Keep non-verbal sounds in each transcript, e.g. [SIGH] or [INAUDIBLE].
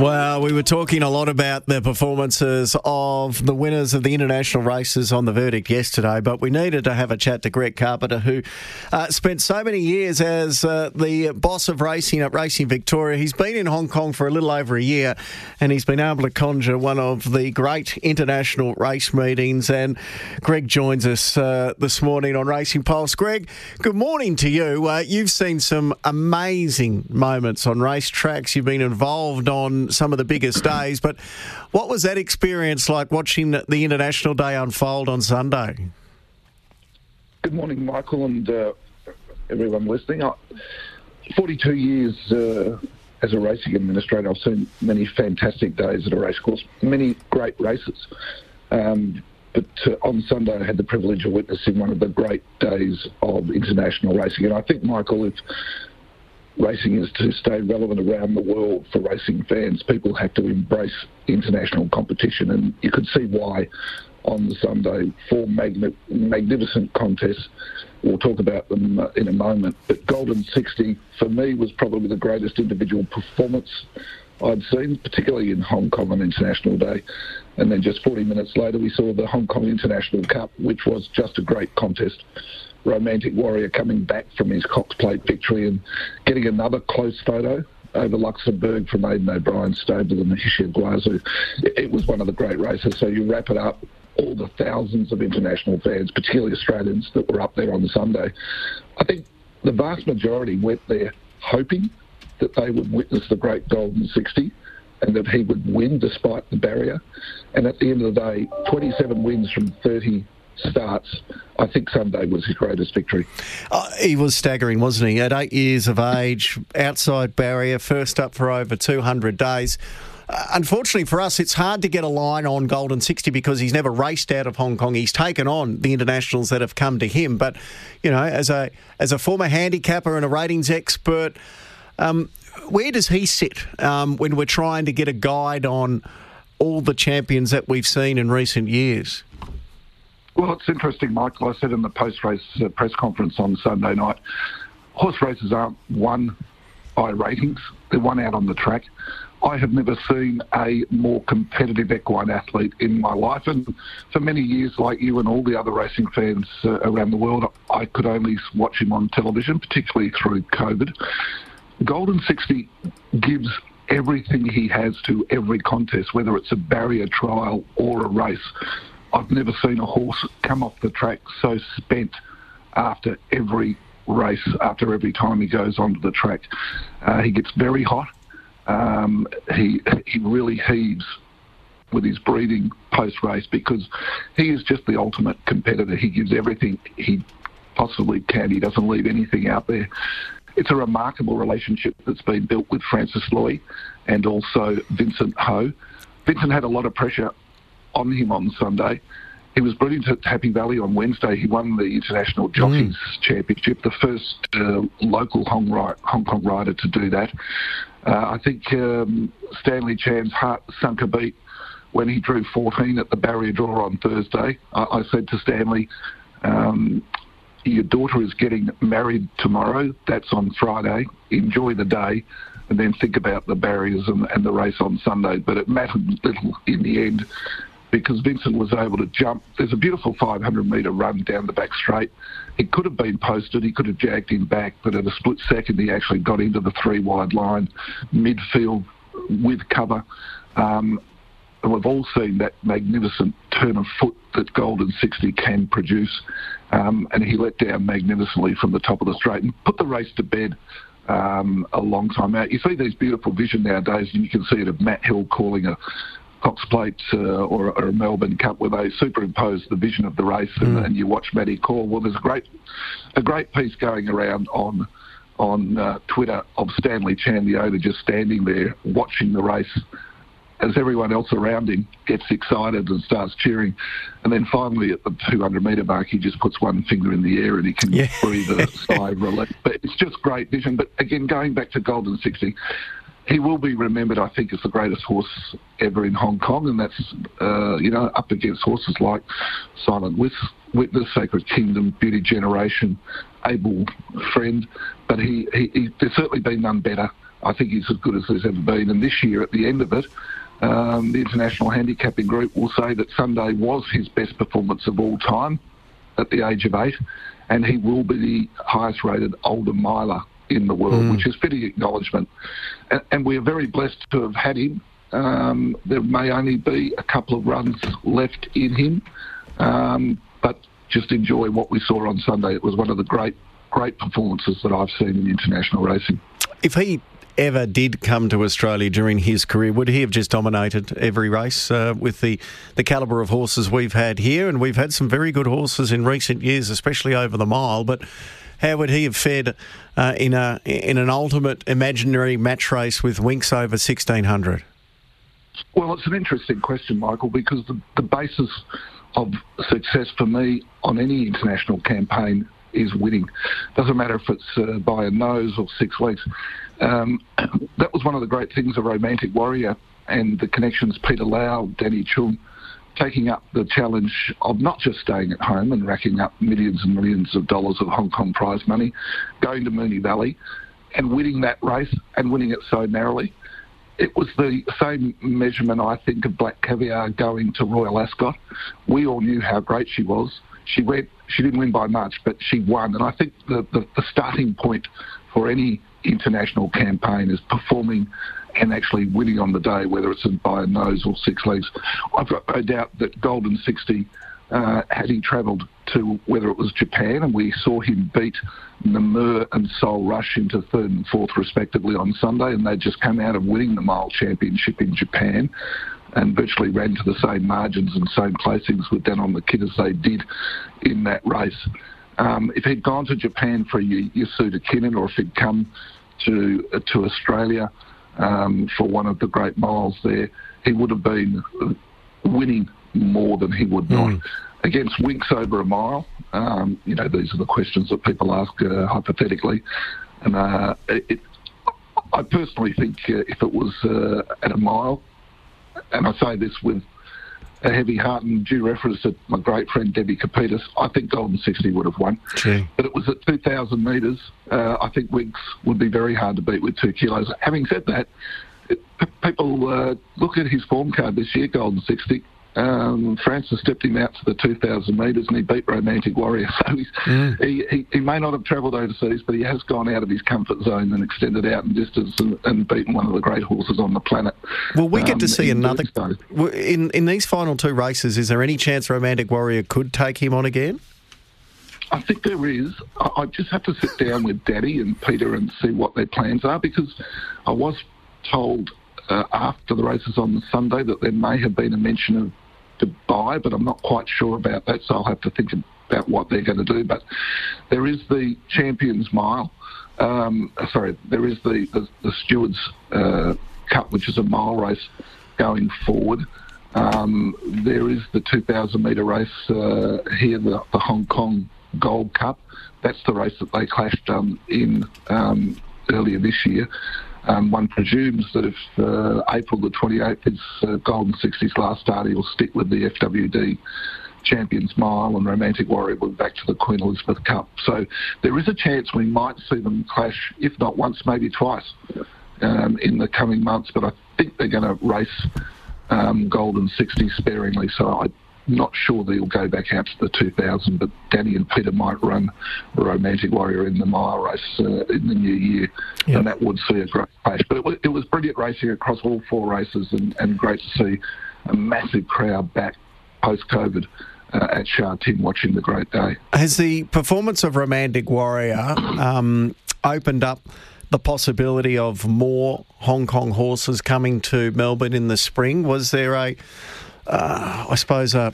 Well, we were talking a lot about the performances of the winners of the international races on the verdict yesterday, but we needed to have a chat to Greg Carpenter, who uh, spent so many years as uh, the boss of racing at Racing Victoria. He's been in Hong Kong for a little over a year, and he's been able to conjure one of the great international race meetings. And Greg joins us uh, this morning on Racing Pulse. Greg, good morning to you. Uh, you've seen some amazing moments on racetracks. You've been involved on some of the biggest days, but what was that experience like watching the International Day unfold on Sunday? Good morning, Michael, and uh, everyone listening. I, 42 years uh, as a racing administrator, I've seen many fantastic days at a racecourse, many great races. Um, but uh, on Sunday, I had the privilege of witnessing one of the great days of international racing. And I think, Michael, if racing is to stay relevant around the world for racing fans. People have to embrace international competition, and you could see why on the Sunday. Four magni- magnificent contests. We'll talk about them uh, in a moment. But Golden Sixty for me was probably the greatest individual performance I'd seen, particularly in Hong Kong on International Day. And then just 40 minutes later, we saw the Hong Kong International Cup, which was just a great contest romantic warrior coming back from his Cox Plate victory and getting another close photo over Luxembourg from Aidan O'Brien stable and Hishi Iguazu. It was one of the great races. So you wrap it up, all the thousands of international fans, particularly Australians, that were up there on Sunday. I think the vast majority went there hoping that they would witness the great Golden Sixty and that he would win despite the barrier. And at the end of the day, 27 wins from 30 starts, I think Sunday was his greatest victory. Uh, he was staggering, wasn't he? At eight years of age, outside barrier, first up for over 200 days. Uh, unfortunately for us, it's hard to get a line on Golden Sixty because he's never raced out of Hong Kong. He's taken on the internationals that have come to him. But, you know, as a, as a former handicapper and a ratings expert, um, where does he sit um, when we're trying to get a guide on all the champions that we've seen in recent years? Well, it's interesting, Michael. I said in the post-race uh, press conference on Sunday night, horse races aren't won by ratings; they're won out on the track. I have never seen a more competitive equine athlete in my life, and for many years, like you and all the other racing fans uh, around the world, I could only watch him on television, particularly through COVID. Golden Sixty gives everything he has to every contest, whether it's a barrier trial or a race. I've never seen a horse come off the track so spent after every race, after every time he goes onto the track. Uh, he gets very hot. Um, he he really heaves with his breathing post race because he is just the ultimate competitor. He gives everything he possibly can. He doesn't leave anything out there. It's a remarkable relationship that's been built with Francis Lui and also Vincent Ho. Vincent had a lot of pressure on him on Sunday. He was brilliant at Happy Valley on Wednesday. He won the International Jockeys mm. Championship, the first uh, local Hong, Hong, Kong rider to do that. Uh, I think um, Stanley Chan's heart sunk a beat when he drew 14 at the barrier draw on Thursday. I, I said to Stanley, um, your daughter is getting married tomorrow. That's on Friday. Enjoy the day and then think about the barriers and, and the race on Sunday. But it mattered little in the end because Vincent was able to jump. There's a beautiful 500 metre run down the back straight. It could have been posted, he could have jagged him back, but at a split second, he actually got into the three wide line, midfield with cover. Um, and we've all seen that magnificent turn of foot that Golden Sixty can produce. Um, and he let down magnificently from the top of the straight and put the race to bed um, a long time out. You see these beautiful vision nowadays, and you can see it of Matt Hill calling a, Cox Plate uh, or, or, a Melbourne Cup where they superimpose the vision of the race and, mm. and you watch Matty call. Well, there's a great a great piece going around on on uh, Twitter of Stanley Chan, the owner, just standing there watching the race as everyone else around him gets excited and starts cheering. And then finally at the 200 metre mark, he just puts one finger in the air and he can yeah. breathe a sigh of relief. [LAUGHS] But it's just great vision. But again, going back to Golden Sixty, he will be remembered, I think, as the greatest horse ever in Hong Kong, and that's uh, you know up against horses like Silent Witness, Sacred Kingdom, Beauty Generation, Able Friend. But he, he, he there's certainly been none better. I think he's as good as there's ever been. And this year, at the end of it, um, the International Handicapping Group will say that Sunday was his best performance of all time at the age of eight, and he will be the highest rated older miler in the world, mm. which is fitting acknowledgement. And, and, we are very blessed to have had him. Um, there may only be a couple of runs left in him, um, but just enjoy what we saw on Sunday. It was one of the great, great performances that I've seen in international racing. If he ever did come to Australia during his career, would he have just dominated every race uh, with the, the calibre of horses we've had here? And we've had some very good horses in recent years, especially over the mile. But how would he have fared uh, in a in an ultimate imaginary match race with Winx over sixteen hundred? Well, it's an interesting question, Michael, because the, the basis of success for me on any international campaign is winning. Doesn't matter if it's uh, by a nose or six legs. Um, [CLEARS THROAT] that was one of the great things of Romantic Warrior and the connections Peter Lau, Danny Shum taking up the challenge of not just staying at home and racking up millions and millions of dollars of Hong Kong prize money, going to Moonee Valley and winning that race and winning it so narrowly. It was the same measurement, I think, of Black Caviar going to Royal Ascot. We all knew how great she was. She went. She didn't win by much, but she won. And I think the, the, the starting point for any international campaign is performing and actually winning on the day, whether it's by a nose or six legs. I've got no doubt that Golden Sixty, uh, had he travelled to whether it was Japan, and we saw him beat Namur and Soul Rush into third and fourth respectively on Sunday, and they just come out of winning the mile championship in Japan and virtually ran to the same margins and same placings with Danon The Kid as they did in that race. Um, if he'd gone to Japan for Yasuda Kinen or if he'd come to uh, to Australia um, for one of the great miles there, he would have been winning more than he would not. Mm. Against Winx over a mile, um, you know, these are the questions that people ask uh, hypothetically. And uh, it, I personally think uh, if it was uh, at a mile, and I say this with a heavy heart and due reference to my great friend Debbie Kepitis, I think Golden Sixty would have won. But it was at 2,000 metres. Uh, I think Winx would be very hard to beat with two kilos. Having said that, it, people uh, look at his form card this year, Golden Sixty. Um, Francis stepped him out to the 2,000 metres and he beat Romantic Warrior. [LAUGHS] So mm. he, he, he, may not have travelled overseas, but he has gone out of his comfort zone and extended out in distance and, and beaten one of the great horses on the planet. Well, we get um, to see another. In, in these final two races, is there any chance Romantic Warrior could take him on again? I think there is. I just have to sit down with Danny and Peter and see what their plans are because I was told uh, after the races on Sunday that there may have been a mention of Dubai, but I'm not quite sure about that, so I'll have to think about what they're going to do. But there is the Champions Mile. Um, sorry, there is the, the, the Stewards uh, Cup, which is a mile race going forward. Um, there is the 2,000 metre race uh, here, the, the, Hong Kong Gold Cup. That's the race that they clashed um, in um, earlier this year. Um, one presumes that if uh, April the 28th is uh, Golden Sixty's last start, he'll stick with the FWD Champions Mile and Romantic Warrior will be back to the Queen Elizabeth Cup. So there is a chance we might see them clash, if not once, maybe twice um, in the coming months. But I think they're going to race um, Golden 60 sparingly. So I not sure that he'll go back out to the 2000, but Danny and Peter might run Romantic Warrior in the mile race uh, in the new year, yep. and that would see a great clash. But it was, it was brilliant racing across all four races, and, and great to see a massive crowd back post COVID. Uh, at Sha Tin watching the great day. Has the performance of Romantic Warrior um, opened up the possibility of more Hong Kong horses coming to Melbourne in the spring? Was there a uh, I suppose, a,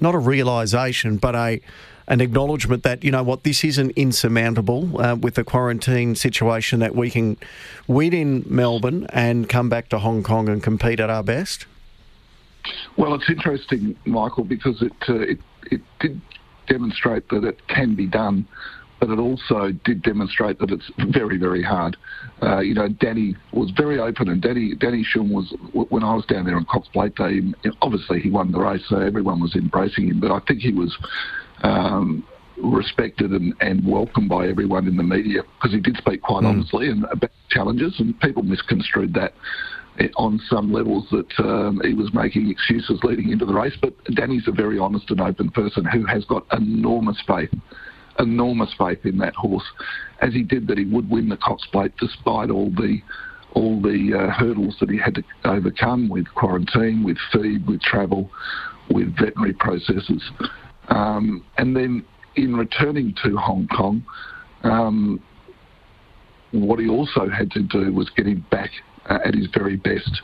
not a realisation, but a an acknowledgement that you know what this isn't insurmountable uh, with the quarantine situation that we can win in Melbourne and come back to Hong Kong and compete at our best. Well, it's interesting, Michael, because it uh, it, it did demonstrate that it can be done. But it also did demonstrate that it's very, very hard. Uh, you know, Danny was very open, and Danny Danny Shum was when I was down there on Cox Plate Day. Obviously, he won the race, so everyone was embracing him. But I think he was. Um, respected and, and welcomed by everyone in the media because he did speak quite mm. honestly and about challenges, and people misconstrued that on some levels that um, he was making excuses leading into the race. But Danny's a very honest and open person who has got enormous faith, enormous faith in that horse, as he did that he would win the Cox Plate despite all the all the uh, hurdles that he had to overcome with quarantine, with feed, with travel, with veterinary processes. Um, and then in returning to Hong Kong, um, what he also had to do was get him back uh, at his very best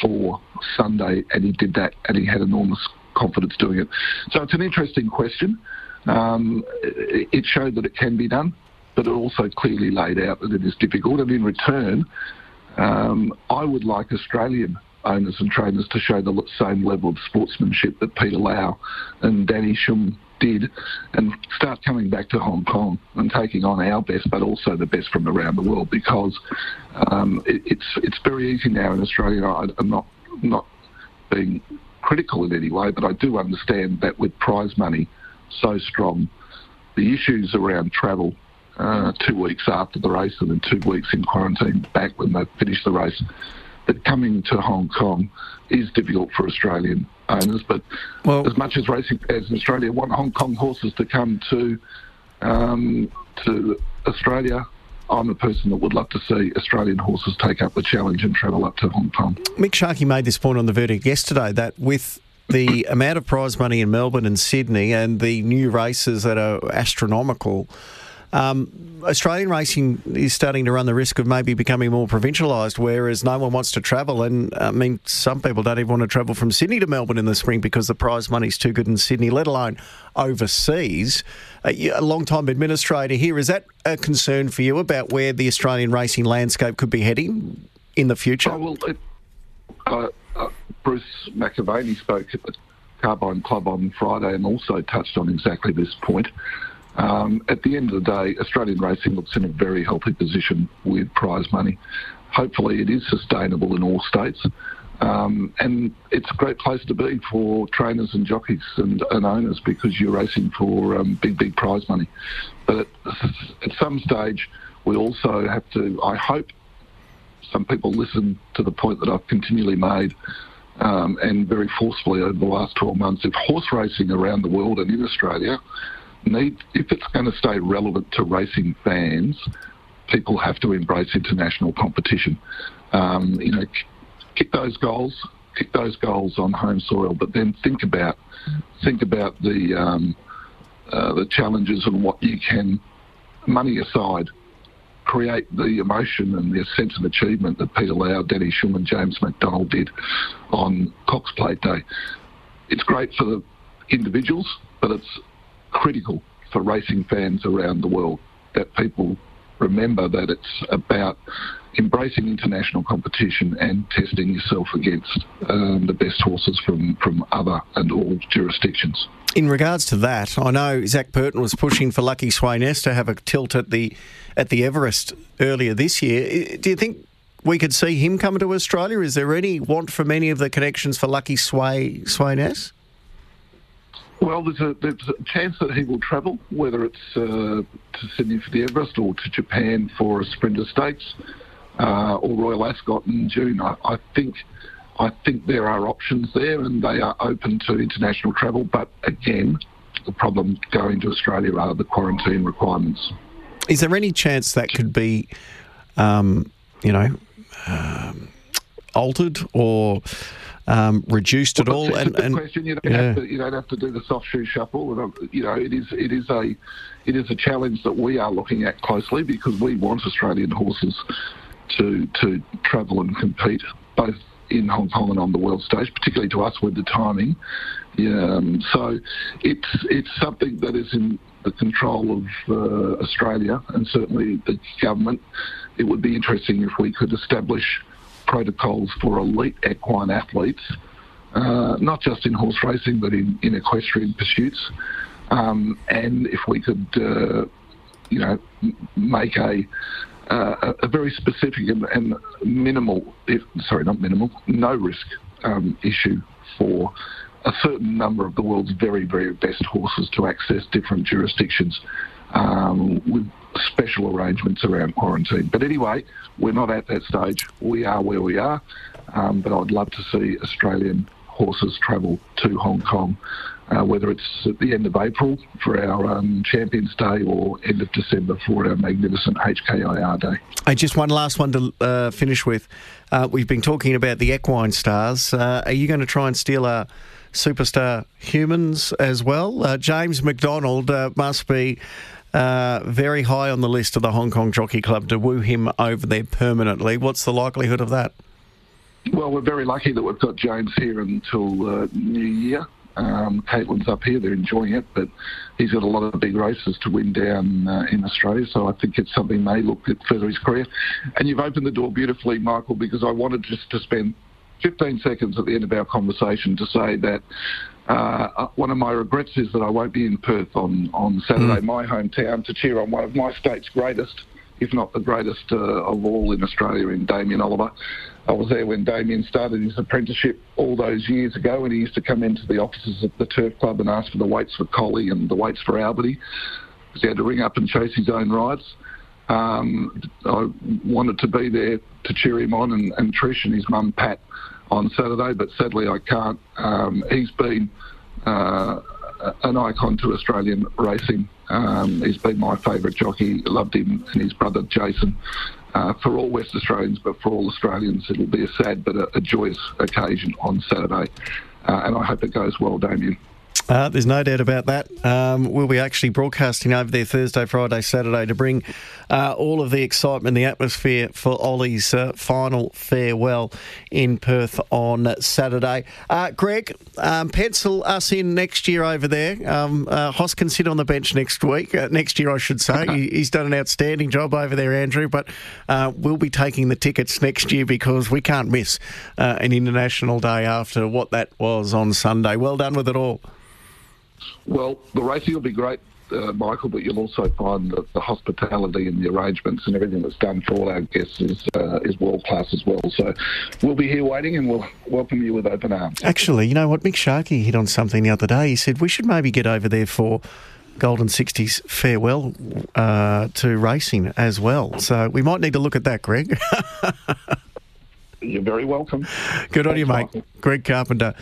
for Sunday, and he did that, and he had enormous confidence doing it. So it's an interesting question. Um, it showed that it can be done, but it also clearly laid out that it is difficult. And in return, um, I would like Australian owners and trainers to show the same level of sportsmanship that Peter Lau and Danny Shum did and start coming back to Hong Kong and taking on our best, but also the best from around the world because um, it, it's it's very easy now in Australia. I, I'm not not being critical in any way, but I do understand that with prize money so strong, the issues around travel uh, two weeks after the race and then two weeks in quarantine back when they finish the race, that coming to Hong Kong is difficult for Australian owners. But well, as much as racing as Australia want Hong Kong horses to come to um, to Australia, I'm a person that would love to see Australian horses take up the challenge and travel up to Hong Kong. Mick Sharkey made this point on the verdict yesterday that with the amount of prize money in Melbourne and Sydney and the new races that are astronomical, um, Australian racing is starting to run the risk of maybe becoming more provincialised, whereas no one wants to travel. And I mean, some people don't even want to travel from Sydney to Melbourne in the spring because the prize money's too good in Sydney, let alone overseas. a long time administrator here, is that a concern for you about where the Australian racing landscape could be heading in the future? Oh, well, it, uh, uh, Bruce McAvaney spoke at the Carbine Club on Friday and also touched on exactly this point. Um, at the end of the day, Australian racing looks in a very healthy position with prize money. Hopefully, it is sustainable in all states. Um, and it's a great place to be for trainers and jockeys and, and owners because you're racing for um, big, big prize money. But at, at some stage, we also have to, I hope some people listen to the point that I've continually made um, and very forcefully over the last 12 months. If horse racing around the world and in Australia need, if it's going to stay relevant to racing fans, people have to embrace international competition. Um, you know, kick those goals, kick those goals on home soil, but then think about think about the um, uh, the challenges and what you can, money aside, create the emotion and the sense of achievement that Peter Lau, Danny Shum, and James McDonald did on Cox Plate Day. It's great for the individuals, but it's critical for racing fans around the world that people remember that it's about embracing international competition and testing yourself against um, the best horses from, from other and all jurisdictions. In regards to that, I know Zac Purton was pushing for Lucky Sweynesse to have a tilt at the at the Everest earlier this year. Do you think we could see him come to Australia? Is there any want from any of the connections for Lucky Sway Sweynesse? Well, there's a, there's a chance that he will travel, whether it's uh, to Sydney for the Everest or to Japan for a Sprinter Stakes uh, or Royal Ascot in June. I, I, think I think there are options there, and they are open to international travel. But again, the problem going to Australia are the quarantine requirements. Is there any chance that could be, um, you know, um, altered or? Um, reduced well, at all? and, and question. You don't, yeah. have to, you don't have to do the soft shoe shuffle. And, You know, it is it is a it is a challenge that we are looking at closely because we want Australian horses to to travel and compete both in Hong Kong and on the world stage, particularly to us with the timing. Um, so it's it's something that is in the control of uh, Australia and certainly the government. It would be interesting if we could establish protocols for elite equine athletes, uh, not just in horse racing but in, in equestrian pursuits. Um, and if we could uh, you know, make a uh, a very specific and, and minimal, if, sorry, not minimal, no risk um, issue for a certain number of the world's very, very best horses to access different jurisdictions um, with special arrangements around quarantine. But anyway, we're not at that stage. We are where we are, um, but I'd love to see Australian horses travel to Hong Kong, uh, whether it's at the end of April for our um, Champions Day or end of December for our magnificent HKIR Day. Just one last one to uh, finish with. Uh, we've been talking about the equine stars. Uh, are you going to try and steal our superstar humans as well? Uh, James McDonald uh, must be. Uh, very high on the list of the Hong Kong Jockey Club to woo him over there permanently. What's the likelihood of that? Well, we're very lucky that we've got James here until uh, New Year. Um, Katelyn's up here; they're enjoying it, but he's got a lot of big races to win down uh, in Australia. So I think it's something may look at further his career. And you've opened the door beautifully, Michael, because I wanted just to spend 15 seconds at the end of our conversation to say that uh, one of my regrets is that I won't be in Perth on, on Saturday, mm. my hometown, to cheer on one of my state's greatest, if not the greatest uh, of all in Australia, in Damien Oliver. I was there when Damien started his apprenticeship all those years ago, and he used to come into the offices of the Turf Club and ask for the weights for Collie and the weights for Albany, because he had to ring up and chase his own rides. Um, I wanted to be there to cheer him on, and, and Trish and his mum Pat on Saturday, but sadly I can't. Um, he's been uh, an icon to Australian racing. Um, he's been my favourite jockey. Loved him and his brother Jason. Uh, for all West Australians, but for all Australians, it'll be a sad but a, a joyous occasion on Saturday. Uh, and I hope it goes well, Damien. Uh, there's no doubt about that. Um, we'll be actually broadcasting over there Thursday, Friday, Saturday to bring uh, all of the excitement, the atmosphere for Ollie's uh, final farewell in Perth on Saturday. Uh, Greg, um, pencil us in next year over there. Um, uh, Hoss can sit on the bench next week, uh, next year, I should say. [LAUGHS] He's done an outstanding job over there, Andrew, but we'll be taking the tickets next year because we can't miss an international day after what that was on Sunday. Well done with it all. Well, the racing will be great, uh, Michael, but you'll also find that the hospitality and the arrangements and everything that's done for all our guests is uh, is world class as well. So we'll be here waiting and we'll welcome you with open arms. Actually, you know what? Mick Sharkey hit on something the other day. He said we should maybe get over there for. Golden 60s farewell uh, to racing as well. So we might need to look at that, Greg. [LAUGHS] You're very welcome. Good on you, mate. Greg Carpenter.